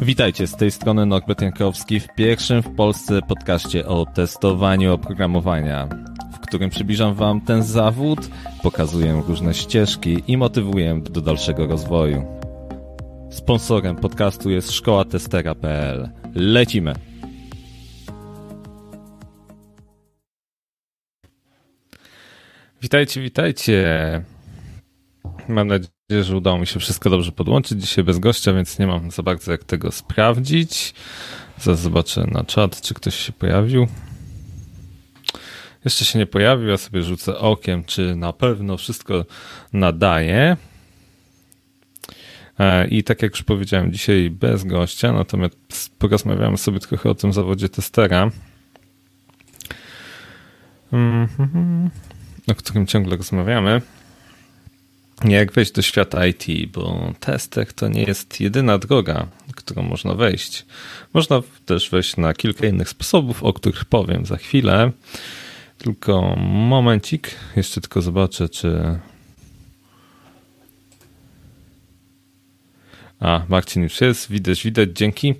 Witajcie, z tej strony Norbert Jankowski w pierwszym w Polsce podcaście o testowaniu oprogramowania, w którym przybliżam Wam ten zawód, pokazuję różne ścieżki i motywuję do dalszego rozwoju. Sponsorem podcastu jest szkoła testera.pl. Lecimy! Witajcie, witajcie. Mam nadzieję, że udało mi się wszystko dobrze podłączyć. Dzisiaj bez gościa, więc nie mam za bardzo jak tego sprawdzić. Zaraz zobaczę na czat, czy ktoś się pojawił. Jeszcze się nie pojawił, ja sobie rzucę okiem, czy na pewno wszystko nadaje. E, I tak jak już powiedziałem, dzisiaj bez gościa, natomiast porozmawiamy sobie trochę o tym zawodzie testera, mhm. o którym ciągle rozmawiamy jak wejść do świata IT, bo tester to nie jest jedyna droga, którą można wejść. Można też wejść na kilka innych sposobów, o których powiem za chwilę. Tylko momencik, jeszcze tylko zobaczę, czy. A, Marcin już jest, widać, widać, dzięki.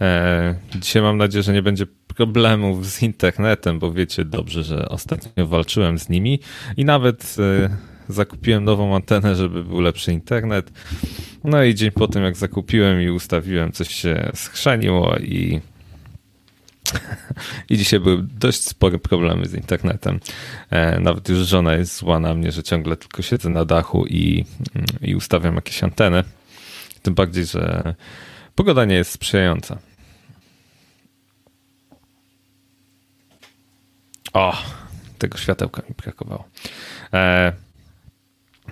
E, dzisiaj mam nadzieję, że nie będzie problemów z internetem, bo wiecie dobrze, że ostatnio walczyłem z nimi i nawet. Zakupiłem nową antenę, żeby był lepszy internet. No i dzień po tym, jak zakupiłem i ustawiłem, coś się schrzaniło i i dzisiaj były dość spore problemy z internetem. E, nawet już żona jest zła na mnie, że ciągle tylko siedzę na dachu i, i ustawiam jakieś anteny. Tym bardziej, że pogoda nie jest sprzyjająca. O, tego światełka mi brakowało. E,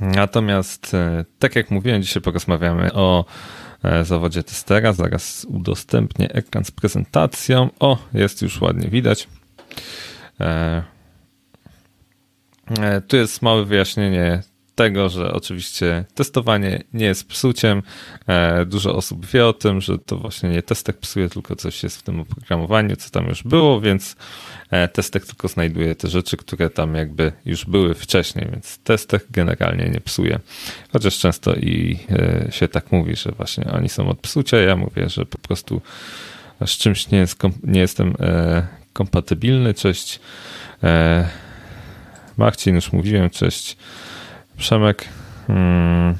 Natomiast, e, tak jak mówiłem, dzisiaj porozmawiamy o e, zawodzie testera. Zaraz udostępnię ekran z prezentacją. O, jest już ładnie widać. E, tu jest małe wyjaśnienie tego, że oczywiście testowanie nie jest psuciem. E, dużo osób wie o tym, że to właśnie nie testek psuje, tylko coś jest w tym oprogramowaniu, co tam już było, więc e, testek tylko znajduje te rzeczy, które tam jakby już były wcześniej, więc testek generalnie nie psuje. Chociaż często i e, się tak mówi, że właśnie oni są od psucia. Ja mówię, że po prostu z czymś nie, jest, nie jestem kompatybilny. Cześć. Marcin, już mówiłem, cześć. Przemek. Hmm.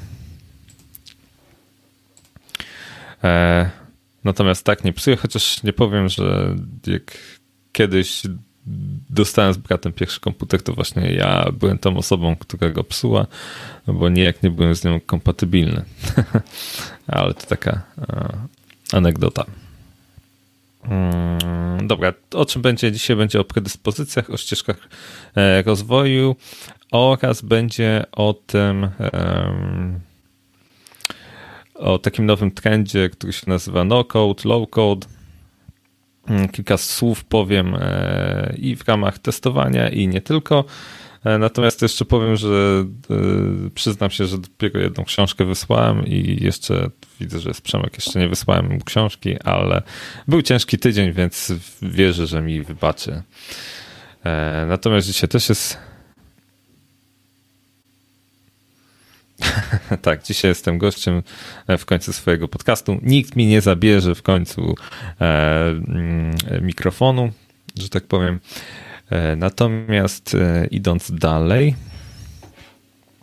E, natomiast tak nie psuję, chociaż nie powiem, że jak kiedyś dostałem z bratem pierwszy komputer, to właśnie ja byłem tą osobą, która go psuła, bo nijak nie byłem z nią kompatybilny. Ale to taka e, anegdota. Hmm, dobra, o czym będzie dzisiaj? Będzie o predyspozycjach, o ścieżkach e, rozwoju, oraz będzie o tym o takim nowym trendzie, który się nazywa no code, low code. Mm, kilka słów powiem e, i w ramach testowania i nie tylko. E, natomiast jeszcze powiem, że e, przyznam się, że dopiero jedną książkę wysłałem i jeszcze widzę, że jest Przemek, jeszcze nie wysłałem mu książki, ale był ciężki tydzień, więc wierzę, że mi wybaczy. Natomiast dzisiaj też jest tak, dzisiaj jestem gościem e, w końcu swojego podcastu. Nikt mi nie zabierze w końcu e, mm, mikrofonu, że tak powiem. E, natomiast e, idąc dalej,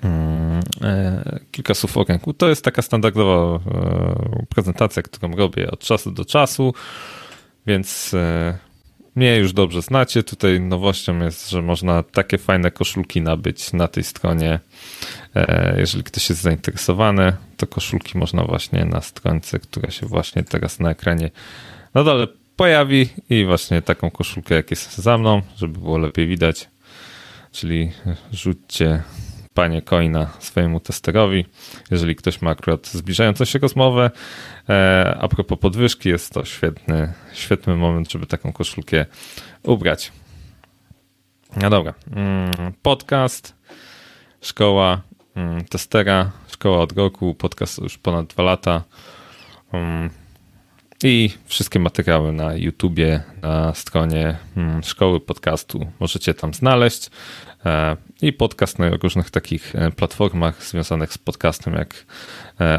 mm, e, kilka słów o ręku. To jest taka standardowa e, prezentacja, którą robię od czasu do czasu, więc mnie już dobrze znacie. Tutaj nowością jest, że można takie fajne koszulki nabyć na tej stronie. E, jeżeli ktoś jest zainteresowany, to koszulki można właśnie na stronce, która się właśnie teraz na ekranie na dole pojawi i właśnie taką koszulkę jak jest za mną, żeby było lepiej widać. Czyli rzućcie panie coina swojemu testerowi, jeżeli ktoś ma akurat zbliżającą się rozmowę. E, a propos podwyżki, jest to świetny, świetny moment, żeby taką koszulkę ubrać. No dobra. Mm, podcast, szkoła mm, testera, szkoła od roku, podcast już ponad dwa lata. Mm, I wszystkie materiały na YouTubie, na stronie szkoły podcastu możecie tam znaleźć. E, I podcast na różnych takich e, platformach związanych z podcastem, jak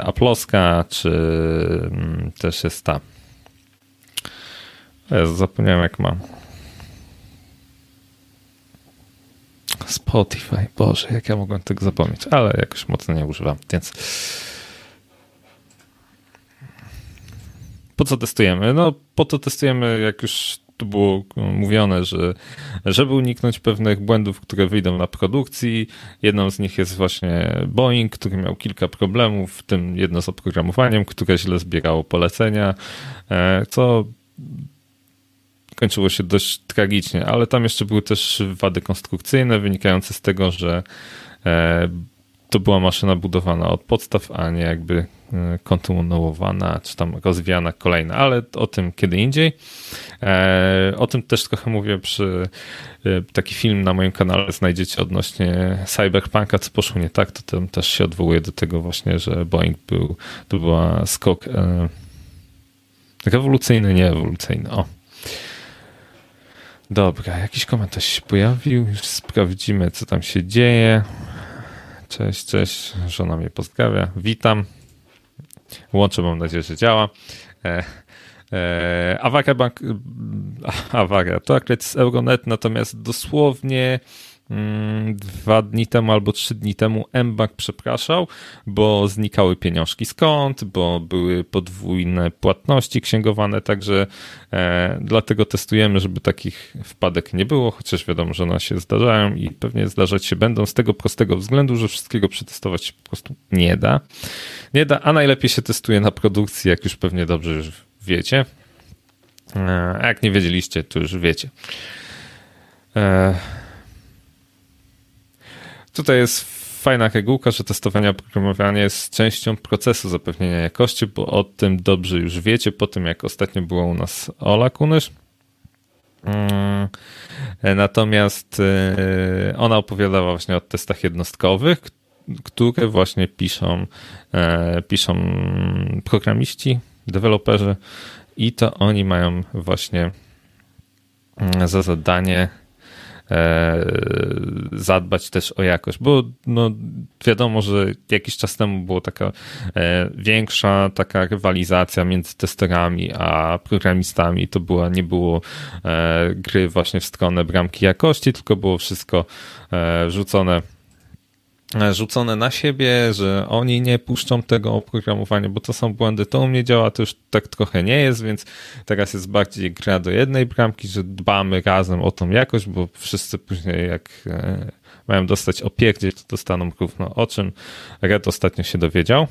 Aploska, czy mm, też jest ta. Zapomniałem, jak mam. Spotify, Boże, jak ja mogłem tego zapomnieć, ale jakoś mocno nie używam, więc po co testujemy? No, po to testujemy, jak już tu było mówione, że żeby uniknąć pewnych błędów, które wyjdą na produkcji. Jedną z nich jest właśnie Boeing, który miał kilka problemów, w tym jedno z oprogramowaniem, które źle zbierało polecenia, e, co kończyło się dość tragicznie, ale tam jeszcze były też wady konstrukcyjne wynikające z tego, że e, to była maszyna budowana od podstaw, a nie jakby e, kontynuowana, czy tam rozwijana kolejna, ale o tym kiedy indziej. E, o tym też trochę mówię przy taki film na moim kanale znajdziecie odnośnie Cyberpunka, co poszło nie tak, to tam też się odwołuje do tego właśnie, że Boeing był, to była skok rewolucyjny, nie ewolucyjny. O, Dobra, jakiś komentarz się pojawił. Już sprawdzimy, co tam się dzieje. Cześć, cześć. Żona mnie pozdrawia. Witam. Łączę, mam nadzieję, że działa. E, e, bank. Awaria. To akurat z Euronet, natomiast dosłownie dwa dni temu albo trzy dni temu MBank przepraszał, bo znikały pieniążki skąd, bo były podwójne płatności księgowane, także e, dlatego testujemy, żeby takich wpadek nie było, chociaż wiadomo, że one się zdarzają i pewnie zdarzać się będą z tego prostego względu, że wszystkiego przetestować się po prostu nie da. Nie da, a najlepiej się testuje na produkcji, jak już pewnie dobrze już wiecie. E, a jak nie wiedzieliście, to już wiecie. E, Tutaj jest fajna regułka, że testowanie oprogramowania jest częścią procesu zapewnienia jakości, bo o tym dobrze już wiecie po tym, jak ostatnio była u nas Ola Kunysz. Mm, natomiast e, ona opowiadała właśnie o testach jednostkowych, które właśnie piszą, e, piszą programiści, deweloperzy i to oni mają właśnie mm, za zadanie zadbać też o jakość, bo no, wiadomo, że jakiś czas temu była taka e, większa taka rywalizacja między testerami a programistami. To była, nie było e, gry właśnie w stronę bramki jakości, tylko było wszystko rzucone rzucone na siebie, że oni nie puszczą tego oprogramowania, bo to są błędy, to u mnie działa, to już tak trochę nie jest, więc teraz jest bardziej gra do jednej bramki, że dbamy razem o tą jakość, bo wszyscy później jak e, mają dostać opierdzie, to dostaną równo o czym Red ostatnio się dowiedział.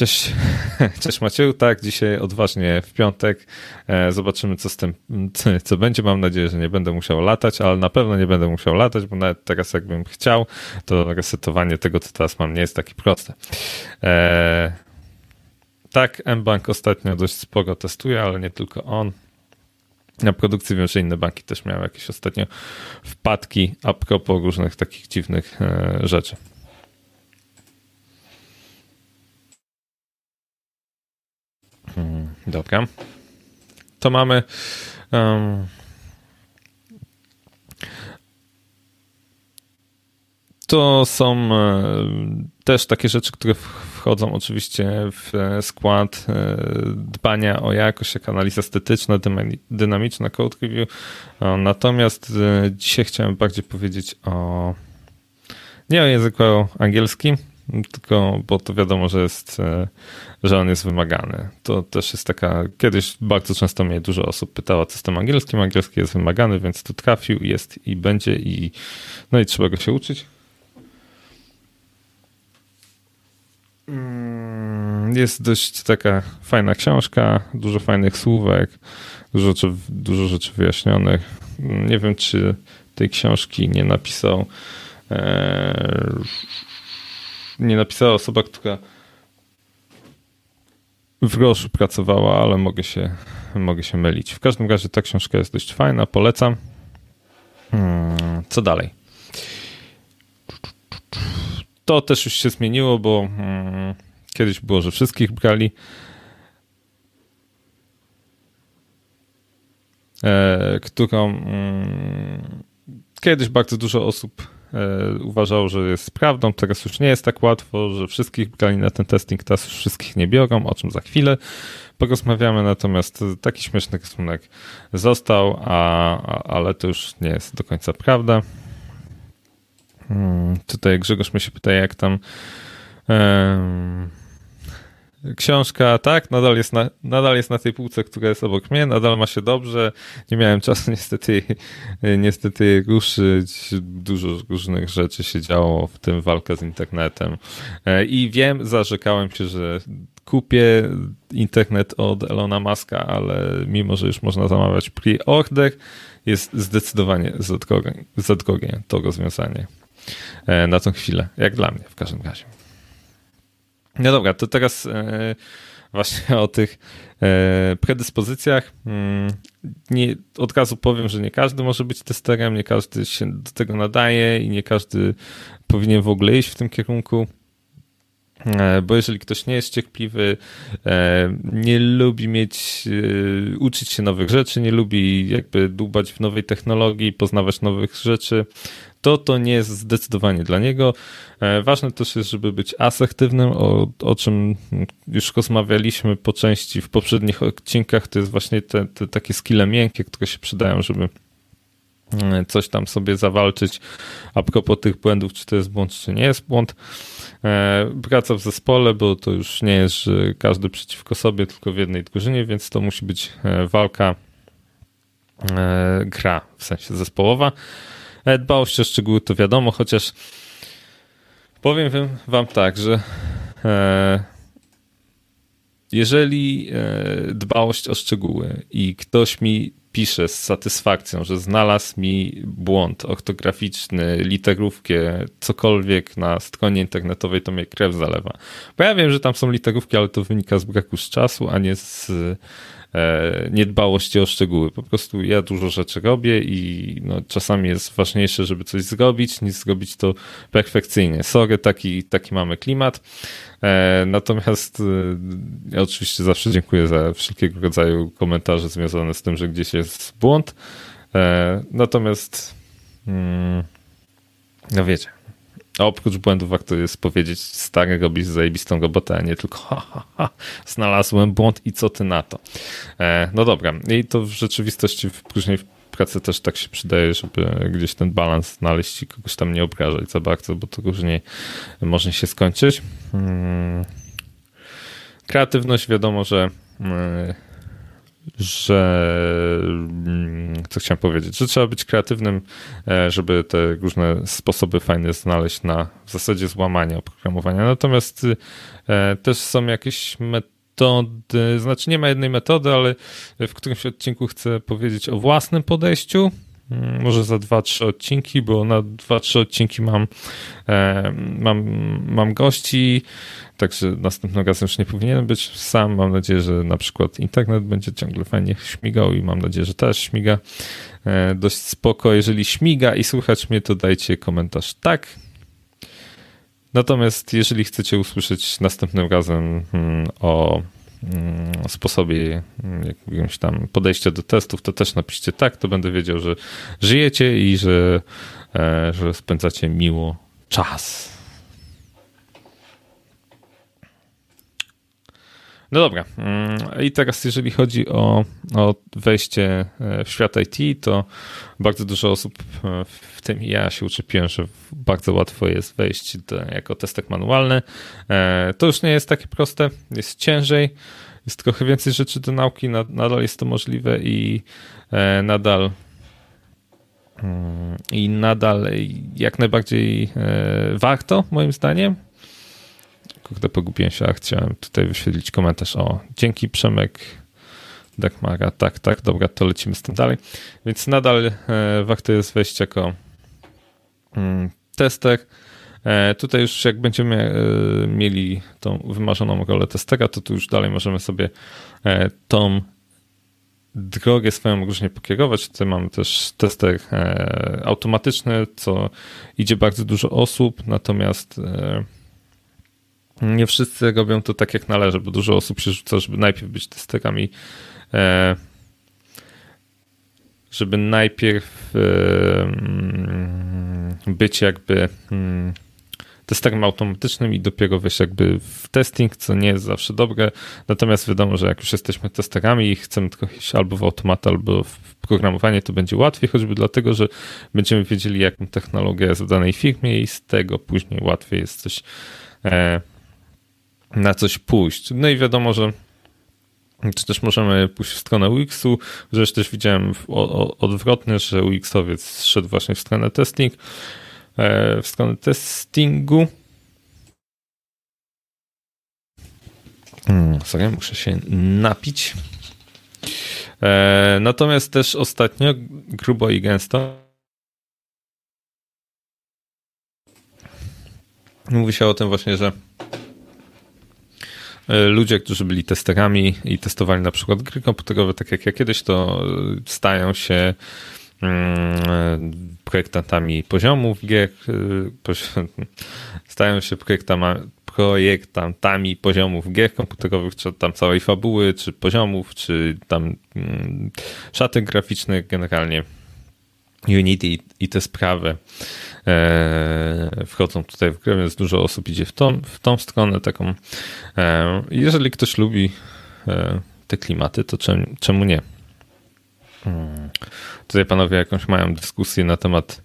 Cześć, cześć Macieju. Tak, dzisiaj odważnie w piątek. E, zobaczymy, co z tym, co będzie. Mam nadzieję, że nie będę musiał latać, ale na pewno nie będę musiał latać, bo nawet teraz, jakbym chciał, to resetowanie tego, co teraz mam, nie jest takie proste. E, tak, mBank ostatnio dość sporo testuje, ale nie tylko on. Na produkcji wiem, że inne banki też miały jakieś ostatnio wpadki a propos różnych takich dziwnych e, rzeczy. Dobra. To mamy. Um, to są e, też takie rzeczy, które wchodzą oczywiście w skład e, dbania o jakość, jak analiza estetyczna, dynamiczna, code review. Natomiast e, dzisiaj chciałem bardziej powiedzieć o nie o języku angielskim, tylko bo to wiadomo, że jest, e, że on jest wymagany. To też jest taka, kiedyś bardzo często mnie dużo osób pytało, co z tym angielskim. Angielski jest wymagany, więc tu trafił, jest i będzie i no i trzeba go się uczyć. Mm, jest dość taka fajna książka, dużo fajnych słówek, dużo, dużo rzeczy wyjaśnionych. Nie wiem, czy tej książki nie napisał e, nie napisała osoba, która w groszu pracowała, ale mogę się, mogę się mylić. W każdym razie ta książka jest dość fajna, polecam. Hmm, co dalej? To też już się zmieniło, bo hmm, Kiedyś było, że wszystkich brali. E, którą mm, kiedyś bardzo dużo osób e, uważało, że jest prawdą. Teraz już nie jest tak łatwo, że wszystkich brali na ten testing, teraz już wszystkich nie biorą, o czym za chwilę porozmawiamy. Natomiast taki śmieszny rysunek został, a, a, ale to już nie jest do końca prawda. Hmm, tutaj Grzegorz mnie się pyta, jak tam. Książka, tak, nadal jest, na, nadal jest na tej półce, która jest obok mnie, nadal ma się dobrze. Nie miałem czasu niestety, niestety ruszyć. Dużo różnych rzeczy się działo, w tym walka z internetem. E, I wiem, zarzekałem się, że kupię internet od Elona Muska, ale mimo, że już można zamawiać pre-order, jest zdecydowanie za drogie, za drogie to rozwiązanie e, na tą chwilę, jak dla mnie w każdym razie. No dobra, to teraz e, właśnie o tych e, predyspozycjach. Mm, nie, od razu powiem, że nie każdy może być testerem, nie każdy się do tego nadaje i nie każdy powinien w ogóle iść w tym kierunku. E, bo jeżeli ktoś nie jest cierpliwy, nie lubi mieć, uczyć się nowych rzeczy, nie lubi jakby dłubać w nowej technologii, poznawać nowych rzeczy, to to nie jest zdecydowanie dla niego. E, ważne też jest, żeby być asertywnym, o, o czym już rozmawialiśmy po części w poprzednich odcinkach. To jest właśnie te, te takie skille miękkie, które się przydają, żeby e, coś tam sobie zawalczyć a propos tych błędów, czy to jest błąd, czy nie jest błąd. E, praca w zespole, bo to już nie jest, że każdy przeciwko sobie, tylko w jednej drużynie, więc to musi być walka, gra w sensie zespołowa. Dbałość o szczegóły to wiadomo, chociaż powiem wam tak, że e, jeżeli e, dbałość o szczegóły i ktoś mi pisze z satysfakcją, że znalazł mi błąd ortograficzny, literówkę, cokolwiek na stronie internetowej, to mnie krew zalewa. Bo ja wiem, że tam są literówki, ale to wynika z braku z czasu, a nie z niedbałości o szczegóły. Po prostu ja dużo rzeczy robię i no, czasami jest ważniejsze, żeby coś zrobić, niż zrobić to perfekcyjnie. Sorry, taki, taki mamy klimat. E, natomiast e, ja oczywiście zawsze dziękuję za wszelkiego rodzaju komentarze związane z tym, że gdzieś jest błąd. Natomiast mm, no wiecie, a oprócz błędów warto jest powiedzieć, stary, robisz zajebistą robotę, a nie tylko ha, ha, ha, znalazłem błąd i co ty na to. E, no dobra, i to w rzeczywistości później w pracy też tak się przydaje, żeby gdzieś ten balans znaleźć i kogoś tam nie obrażać za bardzo, bo to różnie może się skończyć. Hmm. Kreatywność wiadomo, że hmm, że mm, co chciałem powiedzieć, że trzeba być kreatywnym, e, żeby te różne sposoby fajne znaleźć na w zasadzie złamania oprogramowania. Natomiast e, też są jakieś metody, znaczy nie ma jednej metody, ale w którymś odcinku chcę powiedzieć o własnym podejściu. Mm, może za dwa, trzy odcinki, bo na dwa, trzy odcinki mam, e, mam, mam gości, Także następnym razem już nie powinienem być sam. Mam nadzieję, że na przykład internet będzie ciągle fajnie śmigał i mam nadzieję, że też śmiga e, dość spoko. Jeżeli śmiga i słychać mnie, to dajcie komentarz tak. Natomiast jeżeli chcecie usłyszeć następnym razem hmm, o sposobie hmm, jakiegoś tam podejścia do testów, to też napiszcie tak, to będę wiedział, że żyjecie i że, e, że spędzacie miło czas. No dobra. Mm, I teraz, jeżeli chodzi o, o wejście e, w świat IT, to bardzo dużo osób, e, w tym ja się uczepiłem, że bardzo łatwo jest wejść do, jako testek manualny. E, to już nie jest takie proste, jest ciężej, jest trochę więcej rzeczy do nauki, nadal jest to możliwe i nadal mm, i nadal jak najbardziej warto, moim zdaniem kurde, pogubiłem się, a chciałem tutaj wyświetlić komentarz. O, dzięki Przemek Dagmara. Tak, tak, dobra, to lecimy z tym dalej. Więc nadal e, warto jest wejść jako mm, tester. E, tutaj już jak będziemy e, mieli tą wymarzoną rolę testera, to tu już dalej możemy sobie e, tą drogę swoją różnie pokierować. Tutaj mamy też tester e, automatyczny, co idzie bardzo dużo osób, natomiast e, nie wszyscy robią to tak jak należy, bo dużo osób się rzuca, żeby najpierw być testerami, e, żeby najpierw być jakby mm, testerem automatycznym i dopiero wejść jakby w testing, co nie jest zawsze dobre. Natomiast wiadomo, że jak już jesteśmy testerami i chcemy tylko iść albo w automat, albo w programowanie, to będzie łatwiej, choćby dlatego, że będziemy wiedzieli, jaką technologia jest w danej firmie i z tego później łatwiej jest coś e, na coś pójść. No i wiadomo, że czy też możemy pójść w stronę UX-u, że też widziałem odwrotnie, że UX-owiec szedł właśnie w stronę testing, E, w stronę testingu. Hmm, sorry, muszę się napić. E, natomiast też ostatnio grubo i gęsto mówi się o tym właśnie, że ludzie, którzy byli testerami i testowali na przykład gry komputerowe, tak jak ja kiedyś, to stają się Mm, projektantami poziomów gier, stają się projektantami poziomów gier komputerowych, czy tam całej fabuły, czy poziomów, czy tam mm, szaty graficznych, generalnie Unity i te sprawy. e, wchodzą tutaj w grę, więc dużo osób idzie w tą, w tą stronę taką. E, jeżeli ktoś lubi e, te klimaty, to czemu, nie? Hmm. Tutaj panowie jakąś mają dyskusję na temat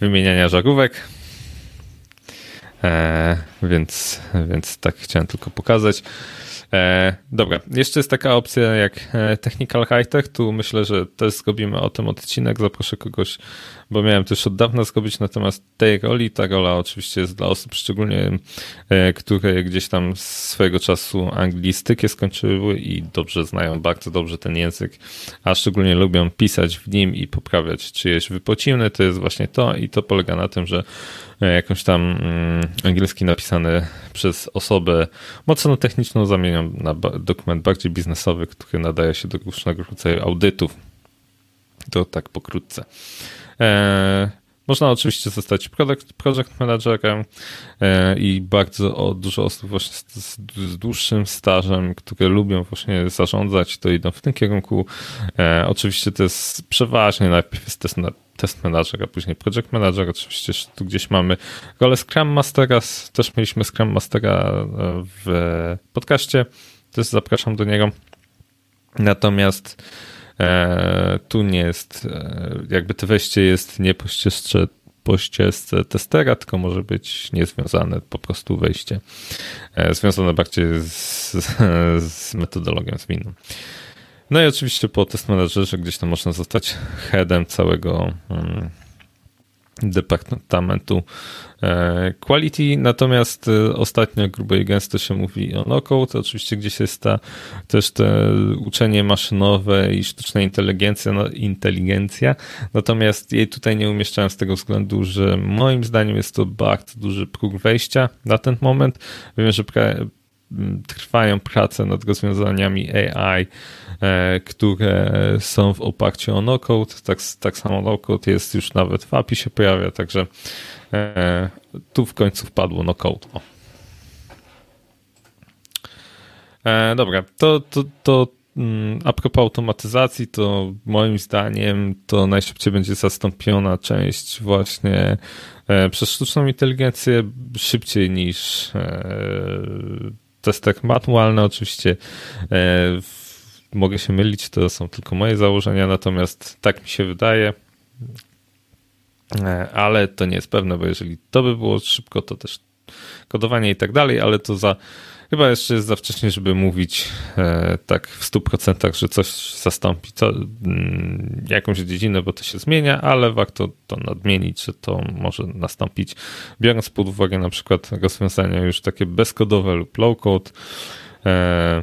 wymieniania żarówek. E, więc, więc tak chciałem tylko pokazać. E, dobra, jeszcze jest taka opcja jak e, Technical High-Tech. Tu myślę, że też zrobimy o tym odcinek. Zaproszę kogoś, bo miałem też od dawna zrobić natomiast tej roli. Ta rola oczywiście jest dla osób szczególnie, e, które gdzieś tam swojego czasu anglistykę skończyły i dobrze znają bardzo dobrze ten język, a szczególnie lubią pisać w nim i poprawiać czyjeś wypociny. To jest właśnie to i to polega na tym, że E, jakąś tam mm, angielski napisany przez osobę mocno techniczną zamienią na dokument bardziej biznesowy, który nadaje się do różnego rodzaju audytów. To tak pokrótce. E, można oczywiście zostać product, project managerem e, i bardzo dużo osób właśnie z, z, dłuższym stażem, które lubią właśnie zarządzać, to idą w tym kierunku. Oczywiście to jest przeważnie najpierw jest test test manager, a później project manager. Oczywiście tu gdzieś mamy rolę Scrum Mastera, też mieliśmy Scrum Mastera e, w podcaście, też zapraszam do niego. Natomiast e, tu nie jest, e, jakby to wejście jest nie po ścieżce, po ścieżce testera, tylko może być niezwiązane po prostu wejście. E, związane bardziej z, z metodologią zwinną. No i oczywiście po test managerze gdzieś tam można zostać headem całego um, departamentu e, quality, natomiast e, ostatnio grubo i gęsto się mówi o no-code, oczywiście gdzieś jest ta też te uczenie maszynowe i sztuczna inteligencja, no, inteligencja, natomiast jej tutaj nie umieszczałem z tego względu, że moim zdaniem jest to bardzo duży próg wejścia na ten moment. Wiem, że trwają prace nad rozwiązaniami AI, które są w oparciu o no-code. Tak, tak samo no-code jest już nawet w API się pojawia, także e, tu w końcu wpadło no-code. E, dobra, to, to, to mm, a propos automatyzacji, to moim zdaniem to najszybciej będzie zastąpiona część właśnie przez sztuczną inteligencję szybciej niż testek manualny oczywiście e, mogę się mylić, to są tylko moje założenia, natomiast tak mi się wydaje, e, ale to nie jest pewne, bo jeżeli to by było szybko, to też kodowanie i tak dalej, ale to za Chyba jeszcze jest za wcześnie, żeby mówić e, tak w 100%, że coś zastąpi co, mm, jakąś dziedzinę, bo to się zmienia, ale warto to nadmienić, że to może nastąpić, biorąc pod uwagę na przykład rozwiązania już takie bezkodowe lub low-code, e,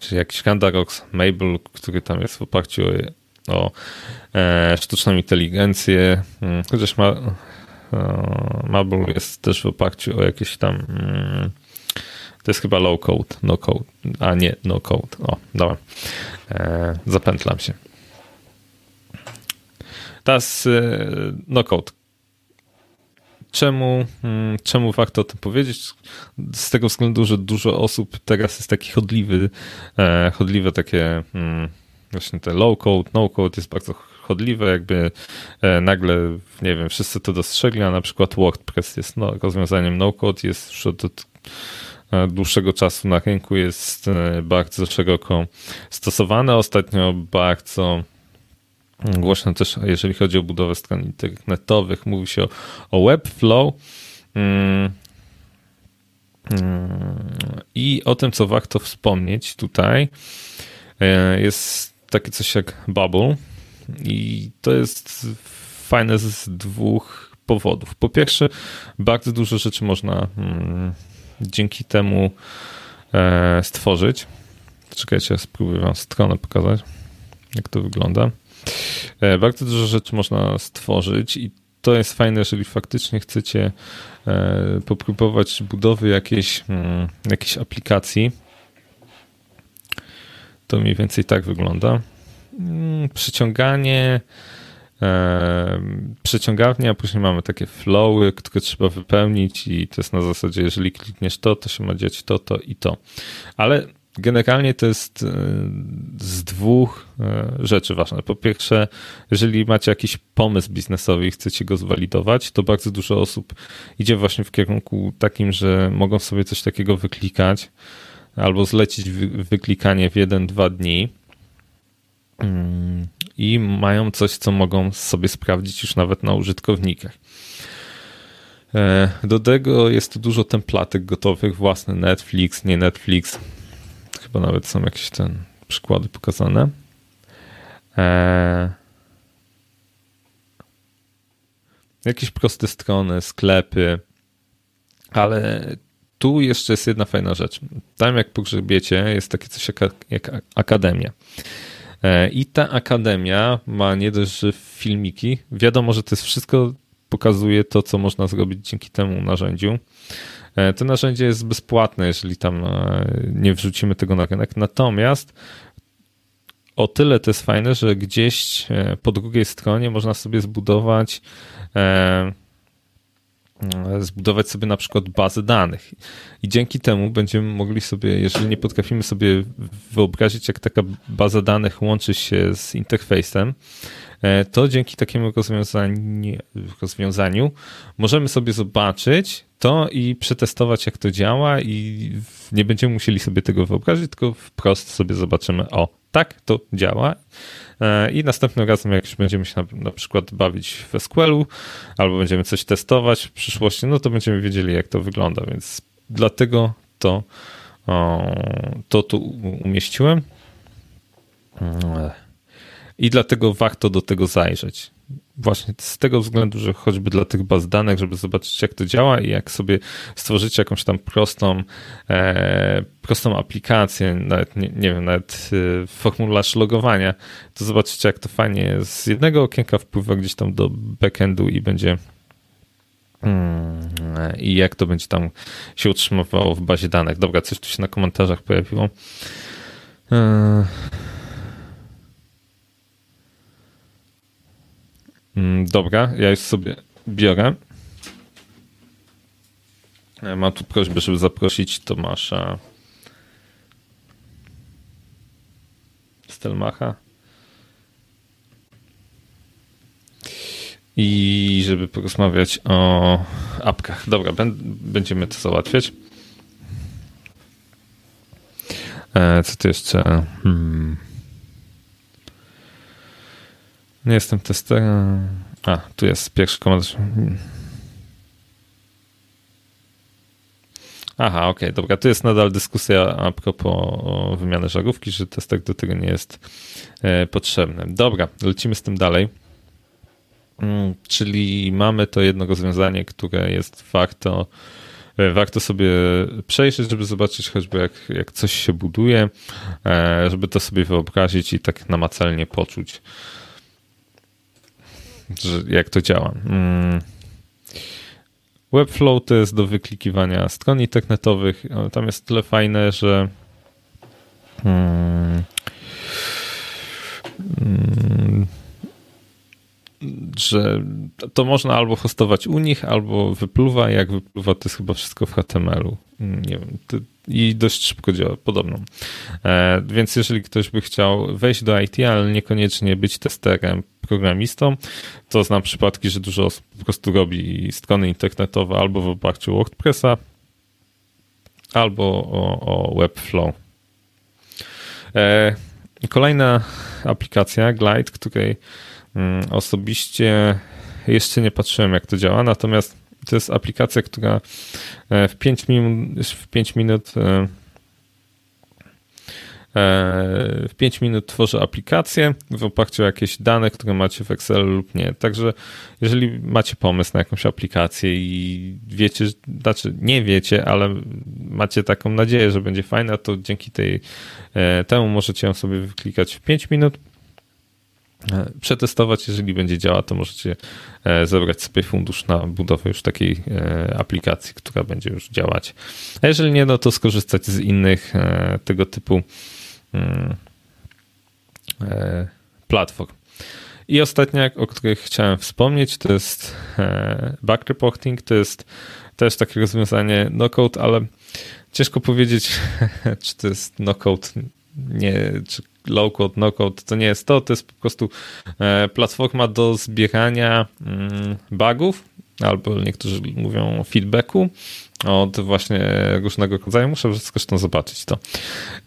czy jakiś Candarox, Mabel, który tam jest w oparciu o, o e, sztuczną inteligencję, mm, chociaż ma, Mabel jest też w oparciu o jakieś tam mm, to jest chyba low code, no code, a nie no code. O, dobra. E, zapętlam się. Teraz e, no code. Czemu, mm, czemu warto o tym powiedzieć? Z tego względu, że dużo osób teraz jest taki chodliwy, e, chodliwe takie mm, właśnie te low code, no code jest bardzo chodliwe, jakby e, nagle, nie wiem, wszyscy to dostrzegli, a na przykład WordPress jest no, rozwiązaniem no code, jest już od, od dłuższego czasu na rynku, jest bardzo szeroko stosowane. Ostatnio bardzo Głośno też, jeżeli chodzi o budowę stron internetowych, mówi się o, o Webflow mm, mm, i o tym, co warto wspomnieć tutaj. E, jest takie coś jak Bubble i to jest fajne z dwóch powodów. Po pierwsze, bardzo dużo rzeczy można mm, dzięki temu e, stworzyć. Czekajcie, spróbuję wam stronę pokazać, jak to wygląda. E, bardzo dużo rzeczy można stworzyć i to jest fajne, jeżeli faktycznie chcecie e, popróbować budowy jakiejś, mm, jakiejś aplikacji. To mniej więcej tak wygląda. Mm, przyciąganie, e, przeciągawnia, później mamy takie flowy, które trzeba wypełnić i to jest na zasadzie, jeżeli klikniesz to, to się ma dziać to, to i to. Ale generalnie to jest e, z dwóch e, rzeczy ważne. Po pierwsze, jeżeli macie jakiś pomysł biznesowy i chcecie go zwalidować, to bardzo dużo osób idzie właśnie w kierunku takim, że mogą sobie coś takiego wyklikać albo zlecić wyklikanie w jeden, dwa dni mm, i mają coś, co mogą sobie sprawdzić już nawet na użytkownikach. E, do tego jest tu dużo templatek gotowych, własny Netflix, nie Netflix, Chyba nawet są jakieś ten przykłady pokazane. Eee, jakieś proste strony, sklepy, ale tu jeszcze jest jedna fajna rzecz. Tam jak pogrzebiecie jest takie coś jak, jak akademia. E, I ta akademia ma nie dość, że filmiki. Wiadomo, że to jest wszystko, pokazuje to, co można zrobić dzięki temu narzędziu. E, to narzędzie jest bezpłatne, jeżeli tam e, nie wrzucimy tego na rynek. Natomiast o tyle to jest fajne, że gdzieś e, po drugiej stronie można sobie zbudować zbudować sobie na przykład bazę danych. I dzięki temu będziemy mogli sobie, jeżeli nie potrafimy sobie wyobrazić, jak taka baza danych łączy się z interfejsem, to dzięki takiemu rozwiązaniu, rozwiązaniu możemy sobie zobaczyć, to i przetestować, jak to działa, i nie będziemy musieli sobie tego wyobrazić, tylko wprost sobie zobaczymy, o, tak, to działa. E, I następnym razem, jak już będziemy się na, na przykład bawić w SQL-u, albo będziemy coś testować w przyszłości, no to będziemy wiedzieli, jak to wygląda. Więc dlatego to, to tu umieściłem. E, I dlatego warto do tego zajrzeć właśnie z tego względu, że choćby dla tych baz danych, żeby zobaczyć jak to działa i jak sobie stworzyć jakąś tam prostą, e, prostą aplikację, nawet nie, nie wiem, nawet e, formularz logowania, to zobaczycie jak to fajnie z jednego okienka wpływa gdzieś tam do backendu i będzie hmm, i jak to będzie tam się utrzymywało w bazie danych. Dobra, coś tu się na komentarzach pojawiło. E, Mm, dobra, ja już sobie biorę. Mam tu prośbę, żeby zaprosić Tomasza Stelmacha. I żeby porozmawiać o apkach. Dobra, będziemy to załatwiać. E, co tu jeszcze? Hmm. Nie jestem testerem. A, tu jest pierwszy komentarz. Aha, okej, okay, dobra. Tu jest nadal dyskusja a propos wymiany żarówki, że tester do tego nie jest e, potrzebny. Dobra, lecimy z tym dalej. Mm, czyli mamy to jedno rozwiązanie, które jest warto, e, warto sobie przejrzeć, żeby zobaczyć choćby jak, jak coś się buduje, e, żeby to sobie wyobrazić i tak namacalnie poczuć jak to działa. Mm. Webflow to jest do wyklikiwania stron internetowych, tam jest tyle fajne, że hmm, hmm, że to można albo hostować u nich, albo wypluwa. Jak wypluwa, to jest chyba wszystko w HTML-u. Nie wiem. I dość szybko działa, podobno. E, więc jeżeli ktoś by chciał wejść do IT, ale niekoniecznie być testerem, programistą, to znam przypadki, że dużo osób po prostu robi strony internetowe albo w oparciu WordPressa, albo o, o Webflow. E, kolejna aplikacja, Glide, której mm, osobiście jeszcze nie patrzyłem, jak to działa, natomiast to jest aplikacja, która e, w 5 minut, w 5 minut e, w 5 minut tworzy aplikację w oparciu o jakieś dane, które macie w Excelu lub nie. Także jeżeli macie pomysł na jakąś aplikację i wiecie, znaczy nie wiecie, ale macie taką nadzieję, że będzie fajna, to dzięki tej, e, temu możecie ją sobie wyklikać w 5 minut e, przetestować. Jeżeli będzie działać, to możecie e, zebrać sobie fundusz na budowę już takiej aplikacji, która będzie już działać. A jeżeli nie, no to skorzystać z innych tego typu Mm. E, platform. I ostatnia, o której chciałem wspomnieć, to jest e, back reporting. To jest też takie rozwiązanie no-code, ale ciężko powiedzieć, czy to jest no-code, nie, czy low-code, no-code. To nie jest to, to jest po prostu e, platforma do zbierania mm, bugów, albo niektórzy mówią feedbacku od właśnie różnego rodzaju. Muszę zresztą zobaczyć to.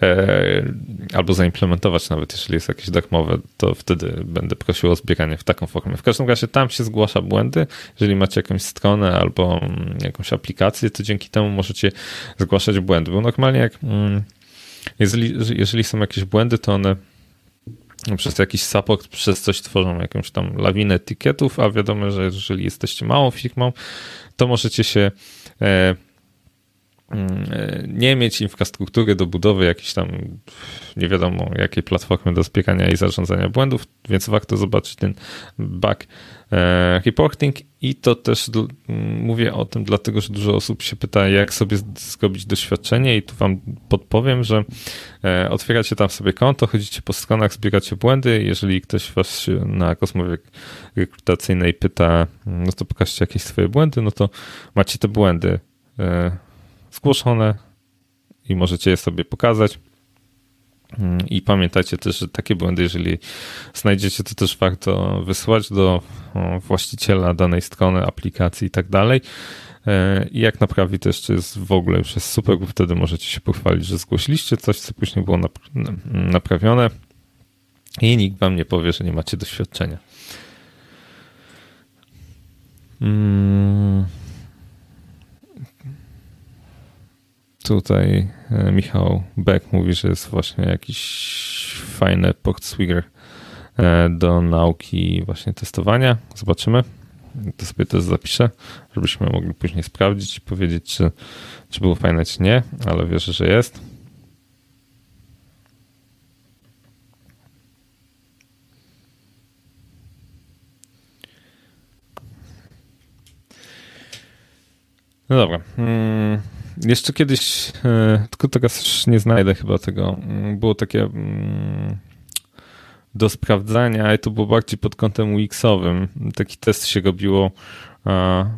E, albo zaimplementować nawet, jeżeli jest jakieś darmowe, to wtedy będę prosił o zbieranie w taką formę. W każdym razie tam się zgłasza błędy. Jeżeli macie jakąś stronę albo mm, jakąś aplikację, to dzięki temu możecie zgłaszać błędy. Bo normalnie jak mm, jeżeli, jeżeli są jakieś błędy, to one przez jakiś support, przez coś tworzą jakąś tam lawinę etykietów, a wiadomo, że jeżeli jesteście małą firmą, to możecie się e, mm, e, nie mieć infrastruktury do budowy jakiejś tam nie wiadomo jakiej platformy do zbierania i zarządzania błędów, więc warto zobaczyć ten bug e, reporting i to też mówię o tym dlatego, że dużo osób się pyta jak sobie zrobić doświadczenie i tu wam podpowiem, że otwieracie tam sobie konto, chodzicie po stronach, zbieracie błędy, jeżeli ktoś was na rozmowie rekrutacyjnej pyta, no to pokażcie jakieś swoje błędy, no to macie te błędy e, zgłoszone i możecie je sobie pokazać. I pamiętajcie też, że takie błędy, jeżeli znajdziecie, to też warto wysłać do właściciela danej strony, aplikacji i tak dalej. E, I jak naprawi to jeszcze jest w ogóle już jest super, bo wtedy możecie się pochwalić, że zgłosiliście coś, co później było naprawione i nikt wam nie powie, że nie macie doświadczenia. Mm. Tutaj Michał Beck mówi, że jest właśnie jakiś fajny port swigger e, do nauki właśnie testowania. Zobaczymy. To sobie też zapiszę, żebyśmy mogli później sprawdzić i powiedzieć, czy, czy było fajne, czy nie, ale wierzę, że jest. No dobra. Hmm, jeszcze kiedyś, e, tylko teraz już nie znajdę chyba tego. Mm, było takie hmm, do sprawdzania, i to było bardziej pod kątem UX-owym. Taki test się robiło,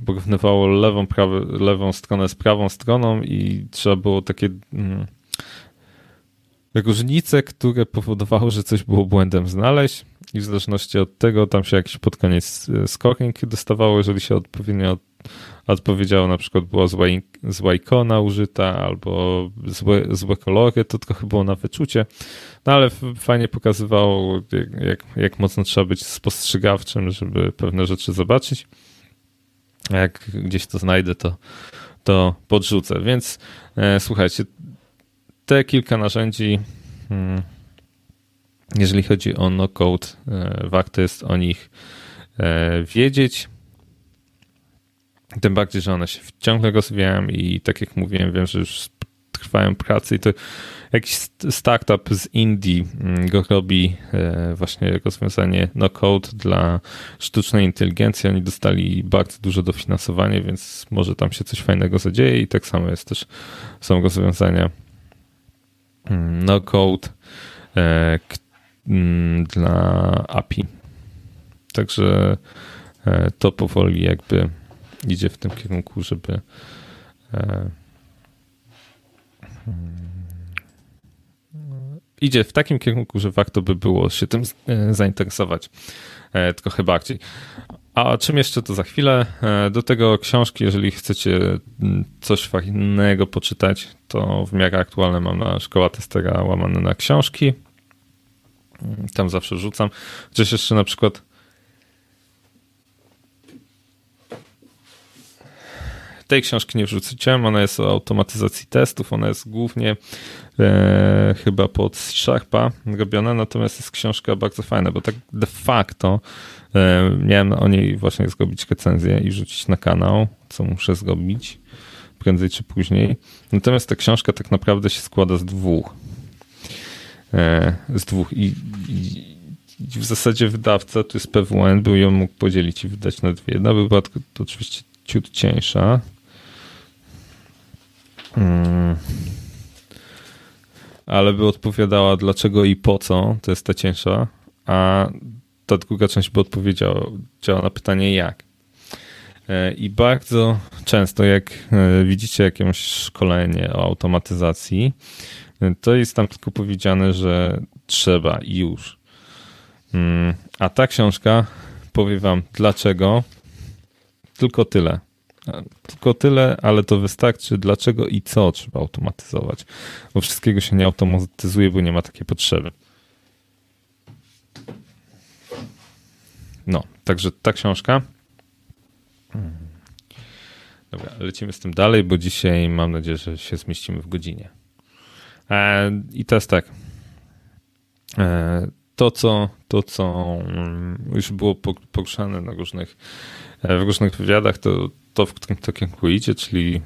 porównywało lewą, prawy, lewą stronę z prawą stroną i trzeba było takie hmm, różnice, które powodowały, że coś było błędem znaleźć i w zależności od tego tam się jakiś pod koniec e, scoring dostawało, jeżeli się odpowiednio odpowiedziało, na przykład była zła, zła ikona użyta albo złe, złe kolory, to trochę było na wyczucie, no ale fajnie pokazywało, jak, jak mocno trzeba być spostrzegawczym, żeby pewne rzeczy zobaczyć. A jak gdzieś to znajdę, to, to podrzucę. Więc e, słuchajcie, te kilka narzędzi, hmm, jeżeli chodzi o no-code, e, warto jest o nich e, wiedzieć. Tym bardziej, że one się ciągle rozwijają i tak jak mówiłem, wiem, że już trwają prace i to jakiś startup z Indii mm, go robi e, właśnie rozwiązanie no-code dla sztucznej inteligencji. Oni dostali bardzo dużo dofinansowanie, więc może tam się coś fajnego zadzieje i tak samo jest też, są rozwiązania mm, no-code e, mm, dla API. Także to powoli jakby idzie w tym kierunku, żeby hmm, idzie w takim kierunku, że warto by było się tym zainteresować trochę bardziej. A czym jeszcze to za chwilę? E, do tego książki, jeżeli chcecie mm, coś fajnego poczytać, to w miarę aktualne mam na szkoła testera łamane na książki. Mm, tam zawsze rzucam. Chociaż jeszcze na przykład tej książki nie wrzuciłem, ona jest o automatyzacji testów, ona jest głównie e, chyba pod Sharpa robiona, natomiast jest książka bardzo fajna, bo tak de facto e, miałem o niej właśnie zrobić recenzję i wrzucić na kanał, co muszę zrobić prędzej czy później. Natomiast ta książka tak naprawdę się składa z dwóch. E, z dwóch i, i w zasadzie wydawca, tu jest PWN, był ją mógł podzielić i wydać na dwie. Jedna była to, to oczywiście ciut cieńsza, Hmm. Ale by odpowiadała dlaczego i po co, to jest ta cięższa, a ta druga część by odpowiedziała na pytanie jak. E, I bardzo często, jak e, widzicie jakieś szkolenie o automatyzacji, e, to jest tam tylko powiedziane, że trzeba i już. Hmm. A ta książka powie wam dlaczego, tylko tyle. Tylko tyle, ale to wystarczy. Dlaczego i co trzeba automatyzować? Bo wszystkiego się nie automatyzuje, bo nie ma takiej potrzeby. No, także ta książka. Dobra, lecimy z tym dalej, bo dzisiaj mam nadzieję, że się zmieścimy w godzinie. E, I teraz tak. E, to, co, to, co mm, już było poruszane na różnych, e, w różnych wywiadach, to to, w którym to kierunku idzie, czyli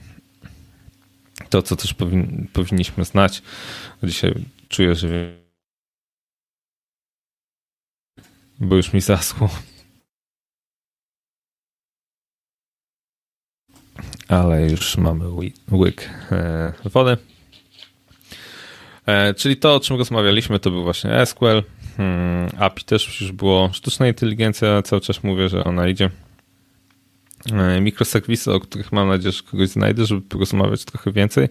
to, co też powin, powinniśmy znać. Dzisiaj czuję, że bo już mi zaschło. Ale już mamy łyk e, wody. E, czyli to, o czym rozmawialiśmy, to był właśnie SQL. Hmm, API też już było. Sztuczna inteligencja, cały czas mówię, że ona idzie. E, mikroserwisy, o których mam nadzieję, że kogoś znajdę, żeby porozmawiać trochę więcej.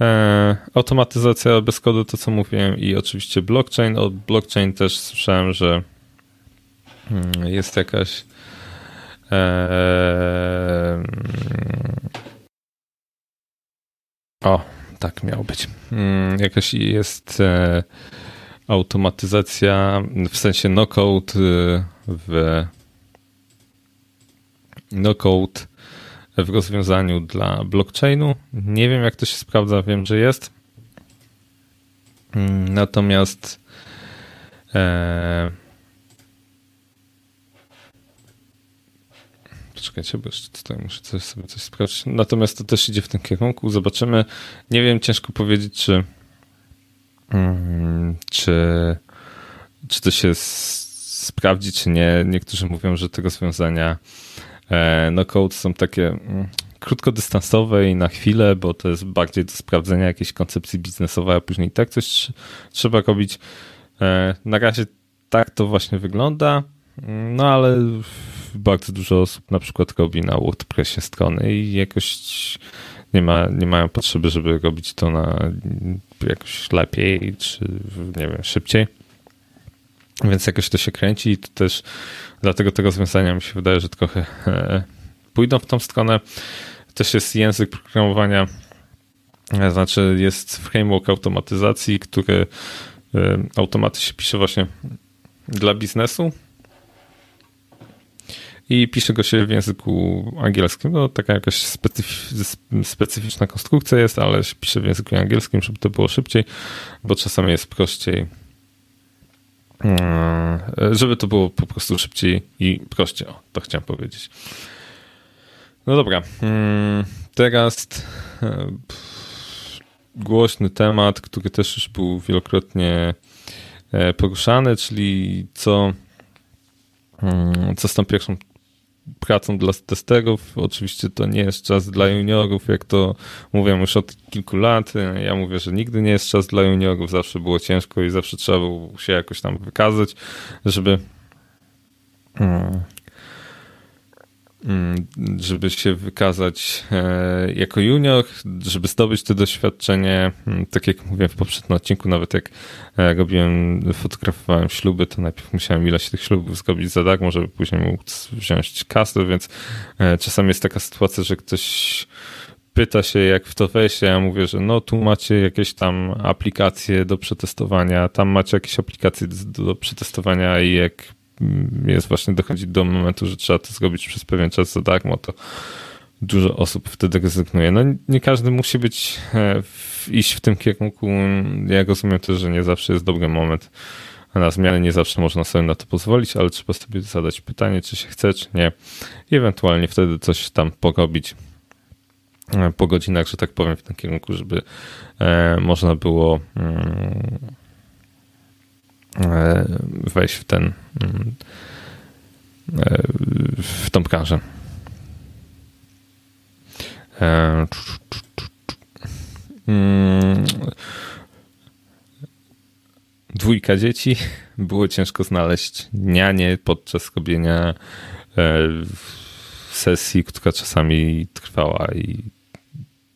E, automatyzacja bez kodu, to co mówiłem, i oczywiście blockchain. O blockchain też słyszałem, że mm, jest jakaś. E, o, tak miało być. Mm, jakaś jest automatyzacja w sensie no-code w no-code w rozwiązaniu dla blockchainu. Nie wiem, jak to się sprawdza, wiem, że jest. Mm, natomiast e, Poczekajcie, bo jeszcze tutaj muszę coś, sobie coś sprawdzić. Natomiast to też idzie w tym kierunku. Zobaczymy. Nie wiem, ciężko powiedzieć, czy, mm, czy, czy to się sprawdzi, czy nie. Niektórzy mówią, że te rozwiązania no code są takie mm, krótkodystansowe i na chwilę, bo to jest bardziej do sprawdzenia jakiejś koncepcji biznesowej, a później tak coś trzeba robić. E, na razie tak to właśnie wygląda, no ale bardzo dużo osób na przykład robi na WordPressie strony i jakoś nie, ma, nie mają potrzeby, żeby robić to na jakoś lepiej, czy nie wiem, szybciej. Więc jakoś to się kręci i to też dlatego te rozwiązania mi się wydaje, że trochę e, pójdą w tą stronę. Też jest język programowania, e, znaczy jest framework automatyzacji, który e, automaty się pisze właśnie dla biznesu i pisze go się w języku angielskim. No, taka jakaś specyficzna konstrukcja jest, ale pisze w języku angielskim, żeby to było szybciej, bo czasami jest prościej żeby to było po prostu szybciej i prościej. O, to chciałem powiedzieć. No dobra. Mm, teraz e, głośny temat, który też już był wielokrotnie e, poruszany, czyli co, mm, co z tą pierwszą pracą dla testerów. Oczywiście to nie jest czas dla juniorów, jak to mówię już od kilku lat. Ja mówię, że nigdy nie jest czas dla juniorów, zawsze było ciężko i zawsze trzeba było się jakoś tam wykazać, żeby. Mm, żeby się wykazać e, jako junior, żeby zdobyć to doświadczenie. Mm, tak jak mówiłem w poprzednim odcinku, nawet jak e, robiłem, fotografowałem śluby, to najpierw musiałem ileś tych ślubów zrobić za darmo, żeby później móc wziąć kasę, więc e, czasami jest taka sytuacja, że ktoś pyta się, jak w to wejść, ja mówię, że no tu macie jakieś tam aplikacje do przetestowania, tam macie jakieś aplikacje do przetestowania i jak jest właśnie dochodzi do momentu, że trzeba to zrobić przez pewien czas za darmo, to dużo osób wtedy rezygnuje. No nie każdy musi być, e, iść w tym kierunku. Ja rozumiem też, że nie zawsze jest dobry moment na zmianę, nie zawsze można sobie na to pozwolić, ale trzeba sobie zadać pytanie, czy się chce, czy nie i ewentualnie wtedy coś tam porobić e, po godzinach, że tak powiem, w tym kierunku, żeby e, można było mm, wejść w ten mm, e, w tą branżę. E, mm, dwójka dzieci. Było ciężko znaleźć nianie podczas robienia sesji, która czasami trwała i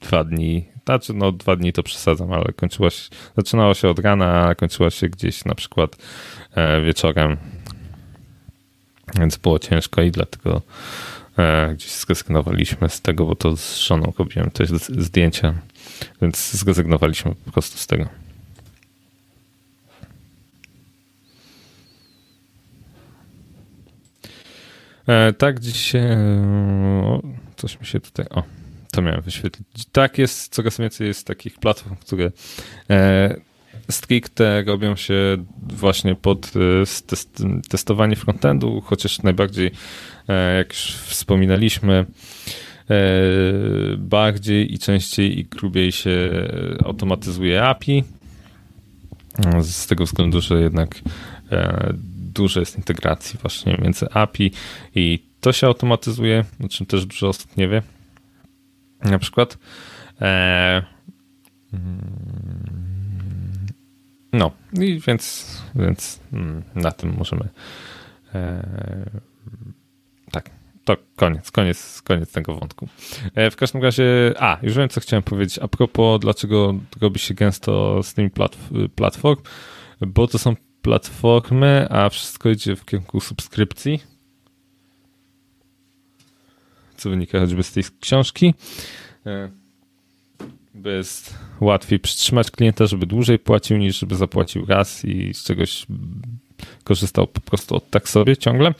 dwa dni, znaczy, no dwa dni to przesadzam, ale kończyła się, zaczynała się od rana, a kończyła się gdzieś na przykład e, wieczorem. Więc było ciężko i dlatego e, gdzieś zrezygnowaliśmy z tego, bo to z żoną robiłem też zdjęcia, więc zrezygnowaliśmy po prostu z tego. E, tak, dziś o, coś mi się tutaj. O, to miałem wyświetlić. Tak jest, coraz więcej jest takich platform, które e, stricte robią się właśnie pod e, test, testowanie frontendu, chociaż najbardziej, e, jak już wspominaliśmy, e, bardziej i częściej i grubiej się automatyzuje API. Z tego względu, że jednak dużo jest integracji właśnie między API i to się automatyzuje, o czym też dużo osób nie wie na przykład. E, no, i więc, więc mm, na tym możemy. E, tak, to koniec, koniec, koniec tego wątku. E, w każdym razie, a, już wiem, co chciałem powiedzieć. A propos, dlaczego robi się gęsto z tymi platform, bo to są platformy, a wszystko idzie w kierunku subskrypcji co wynika choćby z tej książki. E, bo jest łatwiej przytrzymać klienta, żeby dłużej płacił, niż żeby zapłacił raz i z czegoś korzystał po prostu od tak sobie ciągle,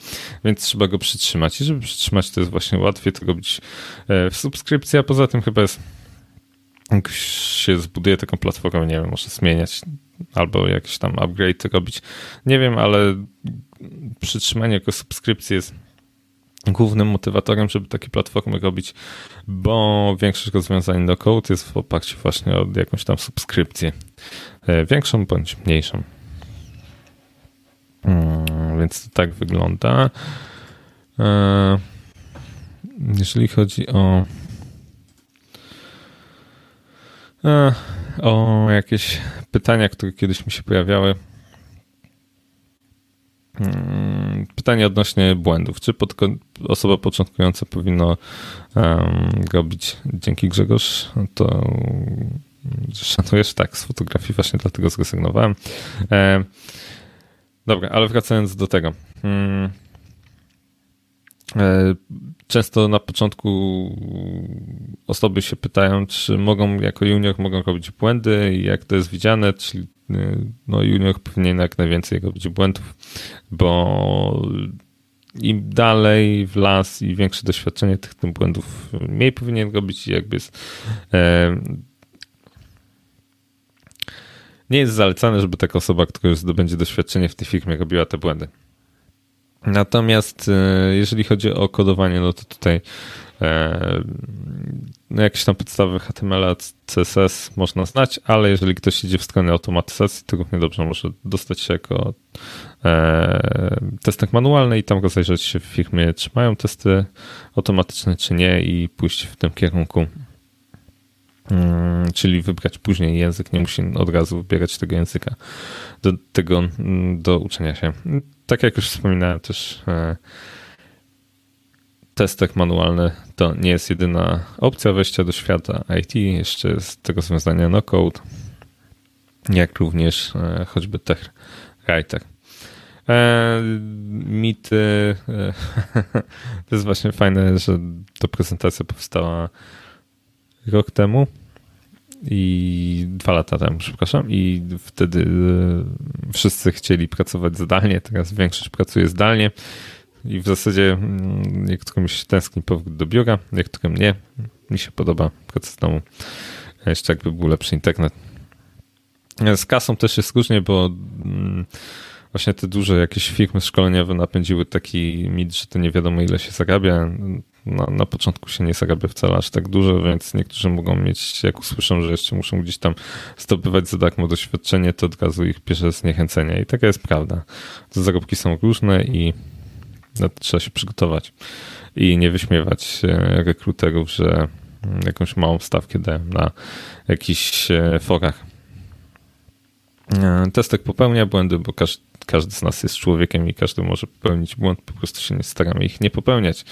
więc trzeba go przytrzymać. I żeby przytrzymać, to jest właśnie łatwiej to robić e, w subskrypcji, a poza tym chyba jest jak się zbuduje taką platformę, nie wiem, może zmieniać albo jakiś tam upgrade robić. Nie wiem, ale przytrzymanie jako subskrypcji jest głównym motywatorem, żeby takie platformy robić, bo większość rozwiązań do code jest w oparciu właśnie o jakąś tam subskrypcję. E, większą bądź mniejszą. Hmm, więc to tak wygląda. E, jeżeli chodzi o e, o jakieś pytania, które kiedyś mi się pojawiały, pytanie odnośnie błędów. Czy pod, osoba początkująca powinno um, robić, dzięki Grzegorz, to szanujesz tak z fotografii, właśnie dlatego zrezygnowałem. E, dobra, ale wracając do tego. Hmm, e, często na początku osoby się pytają, czy mogą jako junior mogą robić błędy i jak to jest widziane, czyli no junior powinien jak najwięcej robić błędów, bo im dalej w las i większe doświadczenie tych, tych błędów mniej powinien robić i jakby jest, e, nie jest zalecane, żeby taka osoba, która już zdobędzie doświadczenie w tej firmie robiła te błędy. Natomiast e, jeżeli chodzi o kodowanie, no to tutaj no jakieś tam podstawy HTML, CSS można znać, ale jeżeli ktoś idzie w stronę automatyzacji, to równie dobrze może dostać się jako e, testek manualny i tam rozejrzeć się w firmie, czy mają testy automatyczne, czy nie i pójść w tym kierunku. Hmm, czyli wybrać później język, nie musi od razu wybierać tego języka do tego, do uczenia się tak jak już wspominałem też testek manualny to nie jest jedyna opcja wejścia do świata IT. Jeszcze jest tego rozwiązania no code, jak również choćby tech writer. E, mity. E, to jest właśnie fajne, że ta prezentacja powstała rok temu i dwa lata temu, przepraszam, i wtedy e, wszyscy chcieli pracować zdalnie, teraz większość pracuje zdalnie i w zasadzie mm, niektórym się tęskni powrót do biura, niektórym nie. Mi się podoba praca z domu, jeszcze jakby był lepszy internet. Z kasą też jest różnie, bo mm, właśnie te duże jakieś firmy szkoleniowe napędziły taki mit, że to nie wiadomo ile się zarabia. Na, na początku się nie zarabia wcale aż tak dużo, więc niektórzy mogą mieć, jak usłyszą, że jeszcze muszą gdzieś tam zdobywać za darmo doświadczenie, to od razu ich bierze zniechęcenie. I taka jest prawda. Te zarobki są różne i na to trzeba się przygotować i nie wyśmiewać rekruterów, że jakąś małą stawkę dają na jakichś e, forach. E, testek popełnia błędy, bo każdy każdy z nas jest człowiekiem i każdy może popełnić błąd, po prostu się nie staramy ich nie popełniać.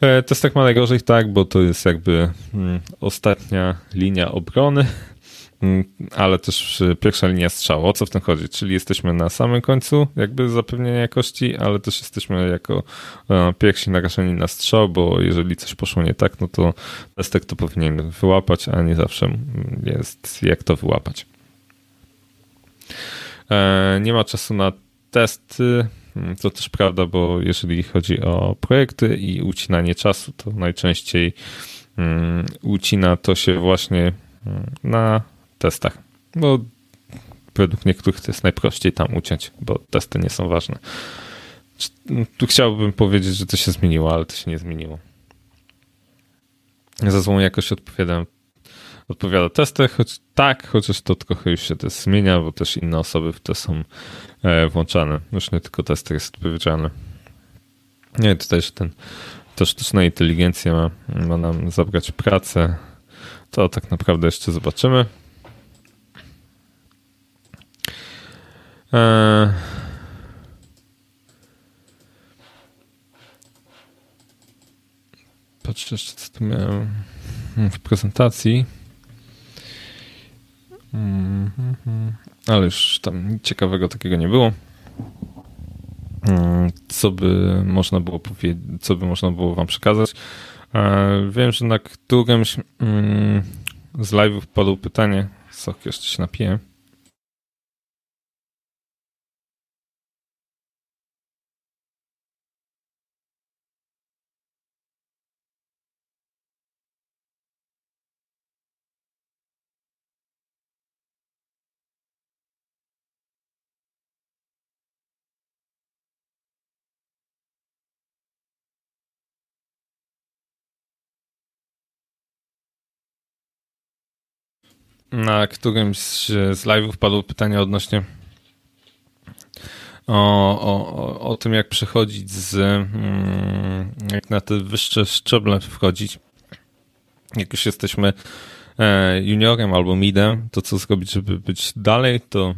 E, tak ma najgorzej, tak, bo to jest jakby mm, ostatnia linia obrony, mm, ale też pierwsza linia strzału. O co w tym chodzi? Czyli jesteśmy na samym końcu jakby zapewnienia jakości, ale też jesteśmy jako e, pierwsi narażeni na strzał, bo jeżeli coś poszło nie tak, no to testek to powinien wyłapać, a nie zawsze jest jak to wyłapać. E, nie ma czasu na testy. Mm, to też prawda, bo jeżeli chodzi o projekty i ucinanie czasu, to najczęściej mm, ucina to się właśnie mm, na testach. Bo według niektórych to jest najprościej tam uciąć, bo testy nie są ważne. Tu chciałbym powiedzieć, że to się zmieniło, ale to się nie zmieniło. Za złą jakość odpowiadam odpowiada testy, choć tak, chociaż to trochę już się też zmienia, bo też inne osoby w to są e, włączane. Już nie tylko tester jest odpowiedzialny. Nie, tutaj że ten, to sztuczna inteligencja ma, ma nam zabrać pracę. To tak naprawdę jeszcze zobaczymy. Eee... Patrzcie jeszcze, co tu miałem w prezentacji. Mm -hmm. Ale już tam ciekawego takiego nie było. Mm, co by można było powiedzieć, co by można było wam przekazać? E, wiem, że na którymś mm, z live'ów padło pytanie, sok jeszcze się napiję. Na którymś z live'ów padło pytanie odnośnie o, o, o tym, jak przechodzić z, mm, jak na te wyższe szczeble wchodzić. Jak już jesteśmy e, juniorem albo midem, to co zrobić, żeby być dalej, to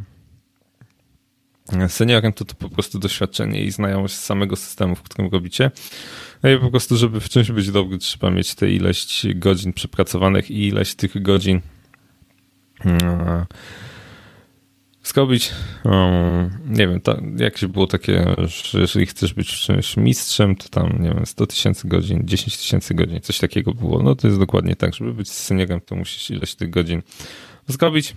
seniorem to, to po prostu doświadczenie i znajomość samego systemu, w którym robicie. No i po prostu, żeby w czymś być dobry, trzeba mieć te ileś godzin przepracowanych i ileś tych godzin E, Skobić, um, nie wiem, jakieś było takie, że jeżeli chcesz być czymś mistrzem, to tam, nie wiem, 100 tysięcy godzin, 10 tysięcy godzin, coś takiego było. No to jest dokładnie tak, żeby być seniorem, to musisz ileś tych godzin zgobić,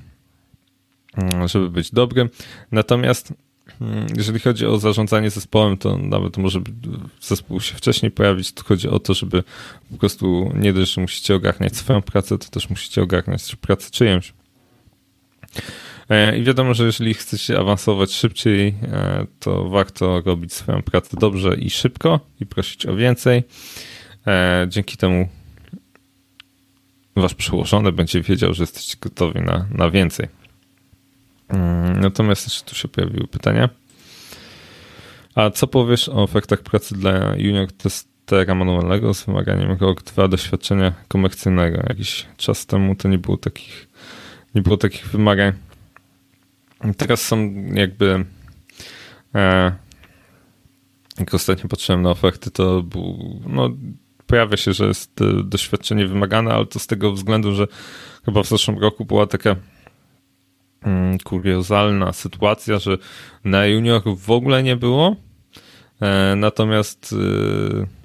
mm, żeby być dobrym. Natomiast mm, jeżeli chodzi o zarządzanie zespołem, to nawet może zespół się wcześniej pojawić. Tu chodzi o to, żeby po prostu nie dość, że musicie ogarniać swoją pracę, to też musicie ogarniać pracę czyjąś. E, I wiadomo, że jeżeli chcecie awansować szybciej, e, to warto robić swoją pracę dobrze i szybko i prosić o więcej. E, dzięki temu wasz przełożony będzie wiedział, że jesteście gotowi na, na więcej. Mm, natomiast jeszcze tu się pojawiły pytania. A co powiesz o efektach pracy dla junior testera manualnego z wymaganiem rok, dwa doświadczenia komercyjnego? Jakiś czas temu to nie było takich nie było takich wymagań. Teraz są jakby e, jak ostatnio patrzyłem na oferty, to był, no, pojawia się, że jest e, doświadczenie wymagane, ale to z tego względu, że chyba w zeszłym roku była taka mm, kuriozalna sytuacja, że na juniorów w ogóle nie było, e, natomiast e,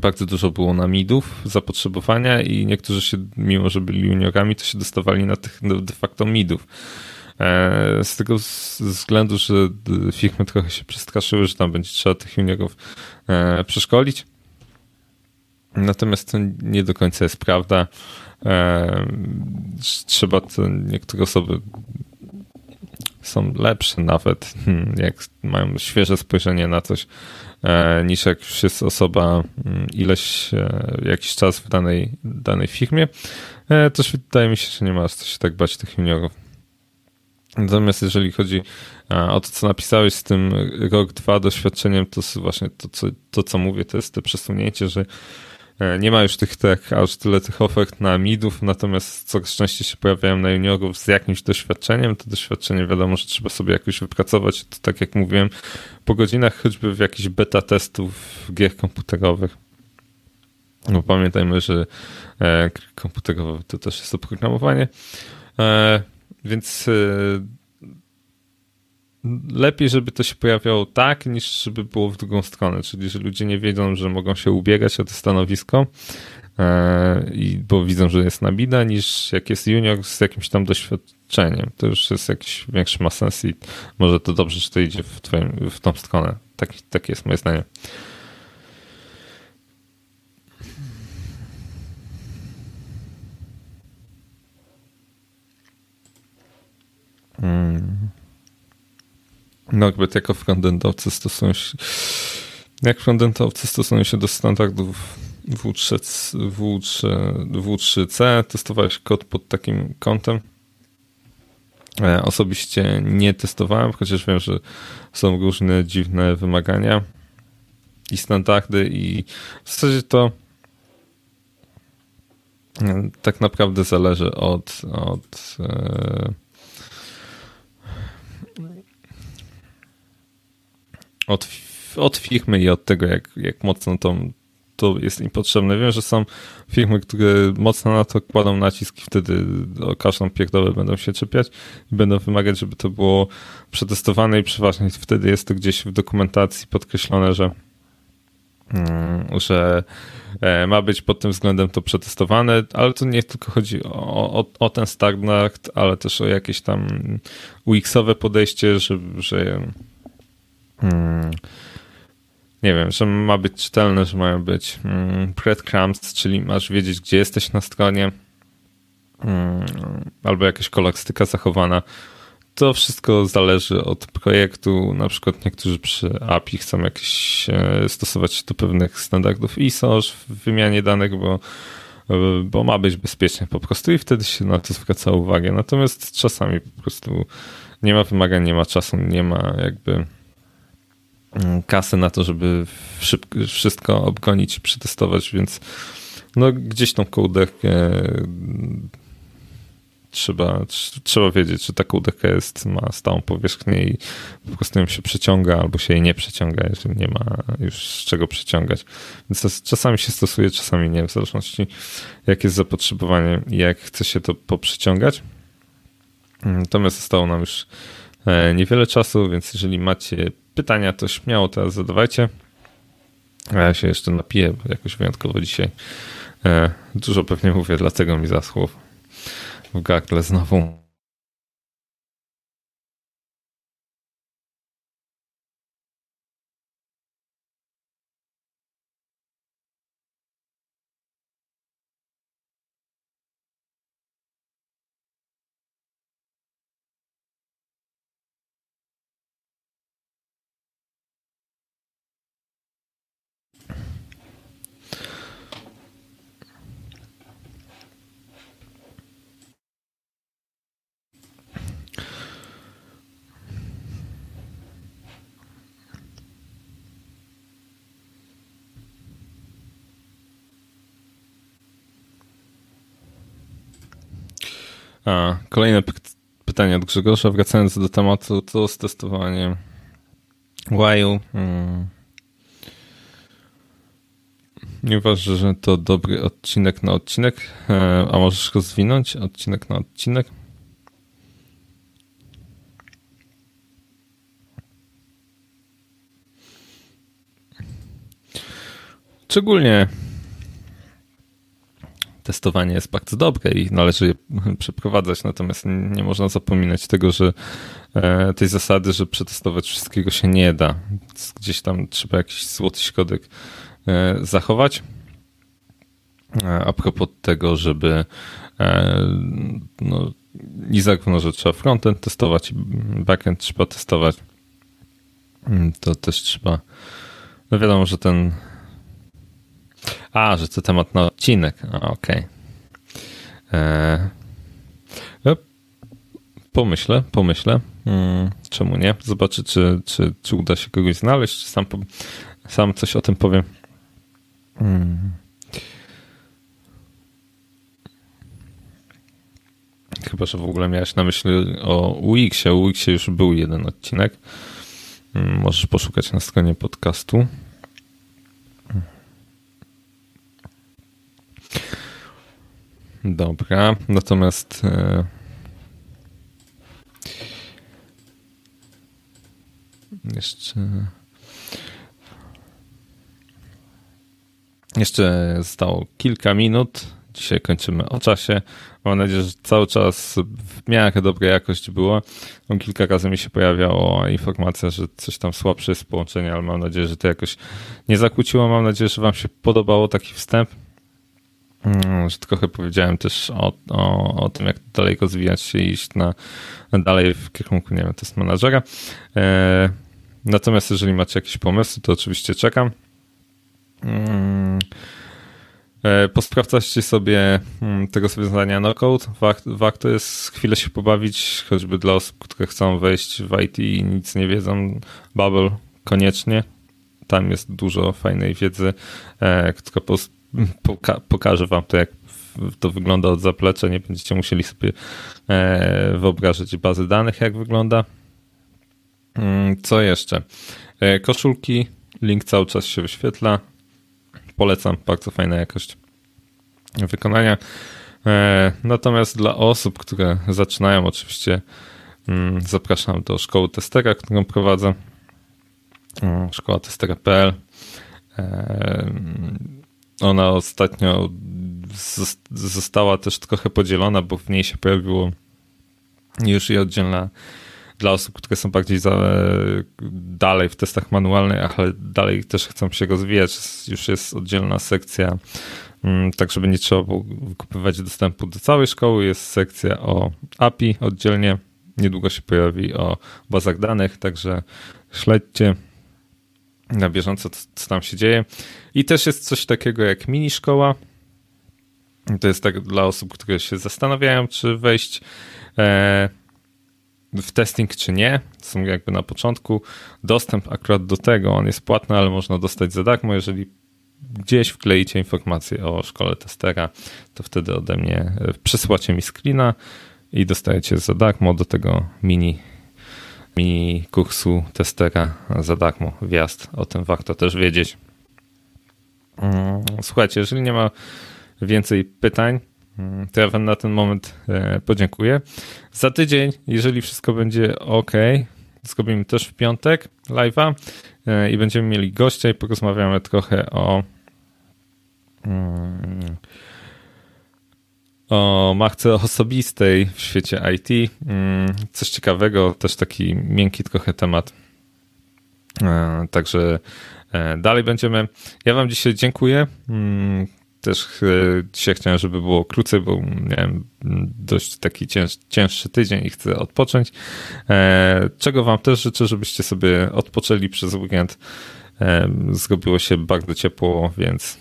bardzo dużo było na midów zapotrzebowania i niektórzy się, mimo że byli juniorami, to się dostawali na tych de facto midów. Z tego względu, że firmy trochę się przestraszyły, że tam będzie trzeba tych juniorów przeszkolić. Natomiast to nie do końca jest prawda. Trzeba to, niektóre osoby są lepsze nawet, hmm, jak mają świeże spojrzenie na coś, e, niż jak już jest osoba mm, ileś, e, jakiś czas w danej, danej firmie. E, też wydaje mi się, że nie ma co się tak bać tych juniorów. Natomiast jeżeli chodzi o to, co napisałeś z tym rok, dwa doświadczeniem, to właśnie to, co, to, co mówię, to jest to przesunięcie, że E, nie ma już tych tak, aż tyle tych ofert na midów, natomiast coraz częściej się pojawiają na juniorów z jakimś doświadczeniem. To doświadczenie wiadomo, że trzeba sobie jakoś wypracować. To tak jak mówiłem, po godzinach choćby w jakichś beta testów gier komputerowych. Bo pamiętajmy, że e, komputerowe to też jest oprogramowanie. E, więc lepiej, żeby to się pojawiało tak, niż żeby było w drugą stronę. Czyli, że ludzie nie wiedzą, że mogą się ubiegać o to stanowisko, e, i, bo widzą, że jest nabida, niż jak jest junior z jakimś tam doświadczeniem. To już jest jakiś większy ma sens i może to dobrze, że to idzie w, twoim, w tą stronę. Tak, takie jest moje zdanie. Hmm. Norbert jako frontendowcy stosują się jak frontendowcy stosują się do standardów W3, W3, W3C, testowałeś kod pod takim kątem. E, osobiście nie testowałem, chociaż wiem, że są różne dziwne wymagania i standardy i w zasadzie to e, tak naprawdę zależy od, od od, od firmy i od tego, jak, jak mocno to, to jest im potrzebne. Wiem, że są firmy, które mocno na to kładą nacisk i wtedy o każdą pierdolę będą się czepiać i będą wymagać, żeby to było przetestowane i przeważnie wtedy jest to gdzieś w dokumentacji podkreślone, że mm, że e, ma być pod tym względem to przetestowane, ale to nie tylko chodzi o, o, o ten standard, ale też o jakieś tam UX-owe podejście, że, że Hmm. nie wiem, że ma być czytelne, że mają być hmm, breadcrumbs, czyli masz wiedzieć, gdzie jesteś na stronie, hmm, albo jakaś kolakstyka zachowana. To wszystko zależy od projektu. Na przykład niektórzy przy API chcą jakieś e, stosować się do pewnych standardów ISO w wymianie danych, bo, bo ma być bezpiecznie po prostu i wtedy się na to zwraca uwagę. Natomiast czasami po prostu nie ma wymagań, nie ma czasu, nie ma jakby kasy na to, żeby szybko, wszystko obgonić przetestować, więc no gdzieś tą kołderkę mm, trzeba, trzeba wiedzieć, czy ta kołderka jest, ma stałą powierzchnię i po prostu ją się przeciąga albo się jej nie przeciąga, jeżeli nie ma już z czego przeciągać. Więc to czasami się stosuje, czasami nie, w zależności jak jest zapotrzebowanie i jak chce się to poprzeciągać. Natomiast zostało nam już e, niewiele czasu, więc jeżeli macie pytania, to śmiało teraz zadawajcie. A ja się jeszcze napiję, bo jakoś wyjątkowo dzisiaj e, dużo pewnie mówię, dlatego mi zaschło w gardle znowu. A, kolejne pytanie od Grzegorza. Wracając do tematu, to z testowaniem Łaju. Hmm. Nie uważasz, że to dobry odcinek na odcinek? E, a możesz go zwinąć? Odcinek na odcinek? Szczególnie testowanie jest bardzo dobre i należy je przeprowadzać, natomiast nie można zapominać tego, że e, tej zasady, że przetestować wszystkiego się nie da. Gdzieś tam trzeba jakiś złoty środek e, zachować. E, a propos tego, żeby no, i zarówno, że trzeba frontend testować, backend trzeba testować, to też trzeba, no wiadomo, że ten a, że to temat na odcinek. Okej. Okay. E, no, pomyślę, pomyślę. Hmm, czemu nie? Zobaczę, czy, czy, czy uda się kogoś znaleźć, czy sam, sam coś o tym powiem. Hmm. Chyba, że w ogóle miałeś na myśli o UX-ie. O UX-ie już był jeden odcinek. Hmm, możesz poszukać na stronie podcastu. Dobra, natomiast e, jeszcze jeszcze zostało kilka minut. Dzisiaj kończymy o czasie. Mam nadzieję, że cały czas w miarę dobrej jakości było. Kilka razy mi się pojawiała informacja, że coś tam słabsze jest połączenie, ale mam nadzieję, że to jakoś nie zakłóciło. Mam nadzieję, że Wam się podobało taki wstęp. Mm, że trochę powiedziałem też o, o, o tym, jak dalej rozwijać się i iść na, dalej w kierunku, nie wiem, test menadżera. E, natomiast jeżeli macie jakieś pomysły, to oczywiście czekam. Mm, e, posprawdzacie sobie mm, tego rozwiązania no-code. Warto, warto jest chwilę się pobawić, choćby dla osób, które chcą wejść w IT i nic nie wiedzą. Bubble koniecznie. Tam jest dużo fajnej wiedzy, e, która poka pokażę wam to, jak to wygląda od zaplecza. Nie będziecie musieli sobie e, wyobrazić bazy danych, jak wygląda. Mm, co jeszcze? E, koszulki, link cały czas się wyświetla. Polecam, bardzo fajna jakość wykonania. E, natomiast dla osób, które zaczynają, oczywiście mm, zapraszam do szkoły testera, którą prowadzę. Mm, szkoła testera.pl ona ostatnio została też trochę podzielona, bo w niej się pojawiło już i oddzielna dla osób, które są bardziej za, dalej w testach manualnych, ale dalej też chcą się rozwijać. Już jest oddzielna sekcja, mm, tak żeby nie trzeba było wykupywać dostępu do całej szkoły. Jest sekcja o API oddzielnie. Niedługo się pojawi o bazach danych, także śledźcie na bieżąco, co tam się dzieje. I też jest coś takiego jak mini szkoła. To jest tak dla osób, które się zastanawiają, czy wejść e, w testing, czy nie. Są jakby na początku. Dostęp akurat do tego, on jest płatny, ale można dostać za darmo, jeżeli gdzieś wkleicie informację o szkole testera, to wtedy ode mnie e, przysłacie mi screena i dostajecie za darmo do tego mini mini kursu testera za darmo wjazd. O tym warto też wiedzieć. Mm, słuchajcie, jeżeli nie ma więcej pytań, mm, to ja wam na ten moment e, podziękuję. Za tydzień, jeżeli wszystko będzie ok, zrobimy też w piątek live'a e, i będziemy mieli gościa i porozmawiamy trochę o mm, o machce osobistej w świecie IT. Mm, coś ciekawego, też taki miękki trochę temat. E, także e, dalej będziemy. Ja Wam dzisiaj dziękuję. Mm, też e, dzisiaj chciałem, żeby było krócej, bo miałem dość taki cięż, cięższy tydzień i chcę odpocząć. Czego Wam też życzę, żebyście sobie odpoczęli przez weekend. Zrobiło się bardzo ciepło, więc,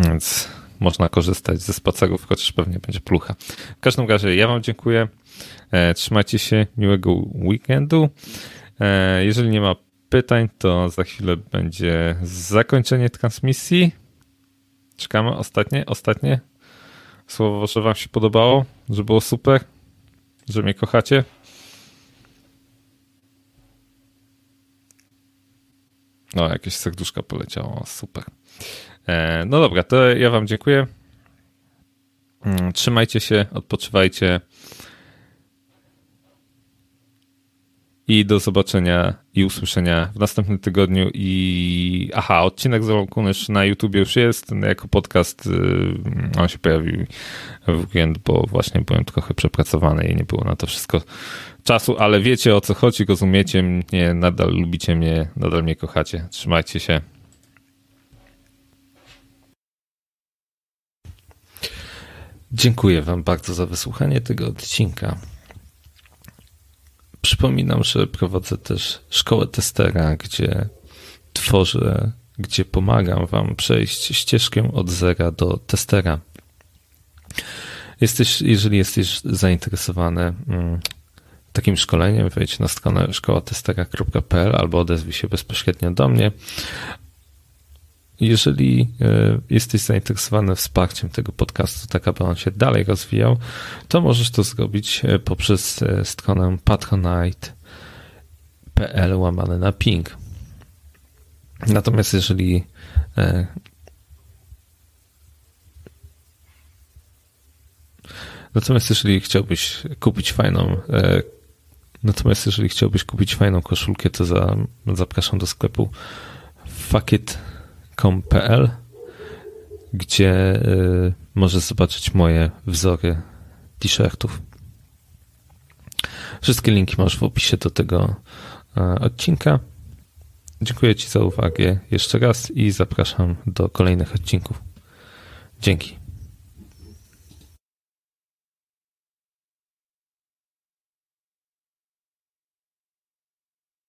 więc można korzystać ze spacerów, chociaż pewnie będzie plucha. W każdym razie ja Wam dziękuję. E, trzymajcie się, miłego weekendu. E, jeżeli nie ma pytań, to za chwilę będzie zakończenie transmisji. Czekamy. Ostatnie, ostatnie słowo, że Wam się podobało, że było super, że mnie kochacie. No, jakieś serduszka poleciało, super. E, no dobra, to ja wam dziękuję. Mm, trzymajcie się, odpoczywajcie. I do zobaczenia i usłyszenia w następnym tygodniu. I aha, odcinek z Kunysz na YouTube już jest jako podcast. Y, on się pojawił w weekend, bo właśnie byłem trochę przepracowany i nie było na to wszystko czasu, ale wiecie o co chodzi, rozumiecie mnie, nadal lubicie mnie, nadal mnie kochacie. Trzymajcie się. Dziękuję Wam bardzo za wysłuchanie tego odcinka. Przypominam, że prowadzę też szkołę testera, gdzie tworzę, gdzie pomagam Wam przejść ścieżkę od zera do testera. Jesteś, jeżeli jesteś zainteresowany mm, takim szkoleniem, wejdź na stronę szkołatestera.pl albo odezwij się bezpośrednio do mnie. Jeżeli e, jesteś zainteresowany wsparciem tego podcastu, tak aby on się dalej rozwijał, to możesz to zrobić e, poprzez e, stronę patronite.pl łamane na ping. Natomiast jeżeli Natomiast jeżeli chciałbyś kupić fajną Natomiast jeżeli chciałbyś kupić fajną koszulkę, to za, zapraszam do sklepu fuckit.com.pl gdzie y, możesz zobaczyć moje wzory t-shirtów. Wszystkie linki masz w opisie do tego y, odcinka. Dziękuję Ci za uwagę jeszcze raz i zapraszam do kolejnych odcinków. Dzięki.